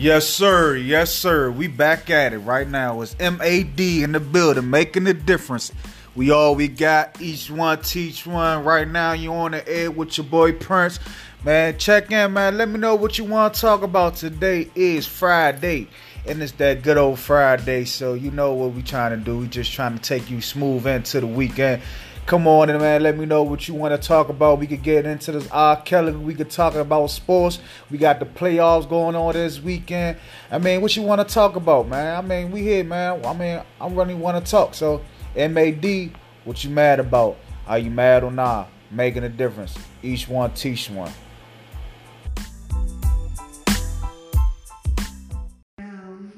Yes, sir. Yes, sir. We back at it right now. It's MAD in the building, making a difference. We all we got, each one teach one. Right now, you on the air with your boy Prince. Man, check in, man. Let me know what you want to talk about. Today is Friday, and it's that good old Friday. So you know what we trying to do. We just trying to take you smooth into the weekend. Come on in, man. Let me know what you want to talk about. We could get into this R. Kelly. We could talk about sports. We got the playoffs going on this weekend. I mean, what you want to talk about, man? I mean, we here, man. I mean, I really want to talk. So, MAD, what you mad about? Are you mad or not? Making a difference. Each one teach one.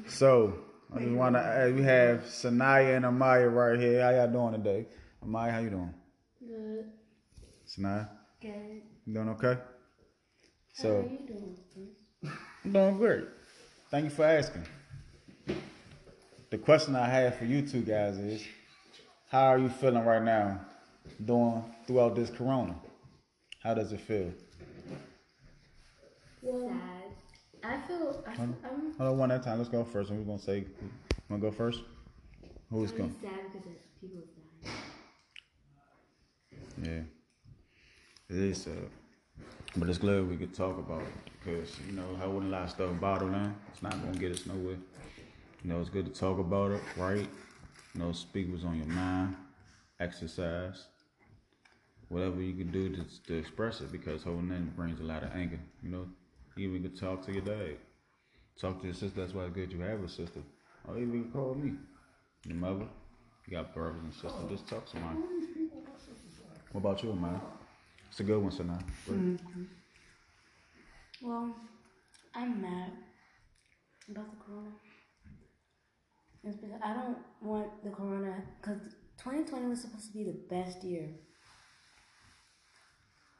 So, I just want to. We have Sanaya and Amaya right here. How y'all doing today? Amaya, how you doing? Good. Sanaya, Good. you doing okay? How So, are you doing? I'm doing great. Thank you for asking. The question I have for you two guys is, how are you feeling right now, doing throughout this Corona? How does it feel? Well, Sad. I feel. I feel I'm, Hold on, one at a time. Let's go first. Who's gonna say? Wanna go first? Who's I'm going? sad because people sad, but it's glad we could talk about it because you know how wouldn't a lot of stuff bottled in. It's not gonna get us nowhere. You know, it's good to talk about it, right? You know, speak what's on your mind, exercise, whatever you can do to, to express it because holding in brings a lot of anger. You know, you even could talk to your dad, talk to your sister. That's why it's good you have a sister, or even you call me, your mother. You got brothers and sisters. Just talk to somebody. What about you, man? It's a good one, Sanaa. Well, I'm mad about the corona. It's because I don't want the corona because 2020 was supposed to be the best year.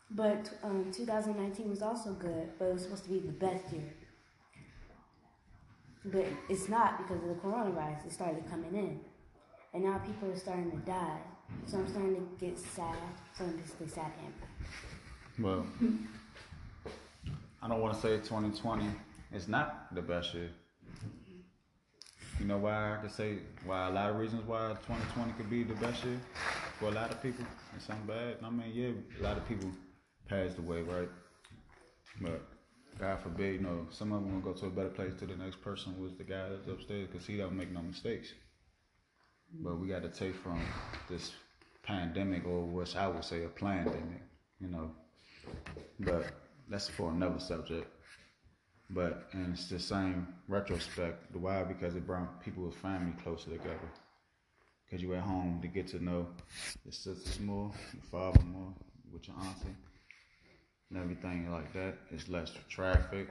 But um, 2019 was also good, but it was supposed to be the best year. But it's not because of the coronavirus. It started coming in. And now people are starting to die. So I'm starting to get sad. So I'm basically sad and Well, I don't want to say 2020 is not the best year. You know why I could say why a lot of reasons why 2020 could be the best year for a lot of people and some bad. I mean, yeah, a lot of people passed away, right? But God forbid, you know, some of them will go to a better place to the next person was the guy that's upstairs because he don't make no mistakes. But we got to take from this pandemic, or which I would say a pandemic, you know. But that's for another subject. But and it's the same retrospect. Why because it brought people with family closer together. Cause you at home to get to know your sisters more, your father more, with your auntie, and everything like that. It's less traffic.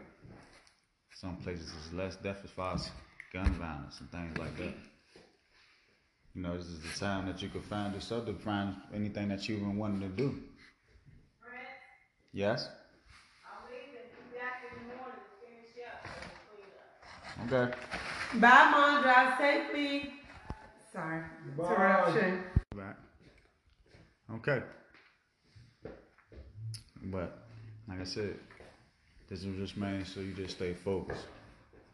Some places it's less death as far as gun violence and things like that. You know, this is the time that you can find yourself to find anything that you even wanted to do. Yes? Okay. Bye, Mom. Drive safely. Sorry. Interruption. Back. Okay. But like I said, this is just mainly so you just stay focused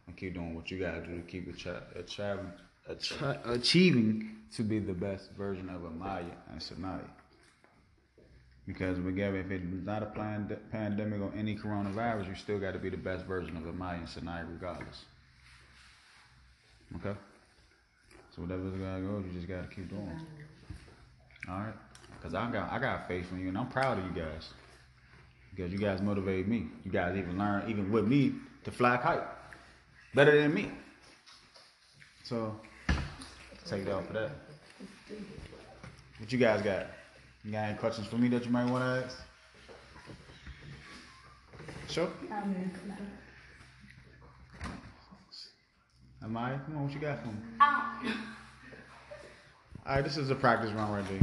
and keep doing what you gotta do to keep achi- achieving, achi- achieving to be the best version of Amaya and Sanaya. Because again, if it's not a pandemic or any coronavirus, you still got to be the best version of Amaya and Sanaya regardless. Okay. So whatever's gotta go, you just gotta keep doing. All right. Cause I got I got faith in you, and I'm proud of you guys. Because you guys motivate me. You guys even learn, even with me, to fly kite better than me. So take it off for that. What you guys got? You got any questions for me that you might want to ask? Sure. Am I? Come on, what you got for me? Um, All right, this is a practice run right there.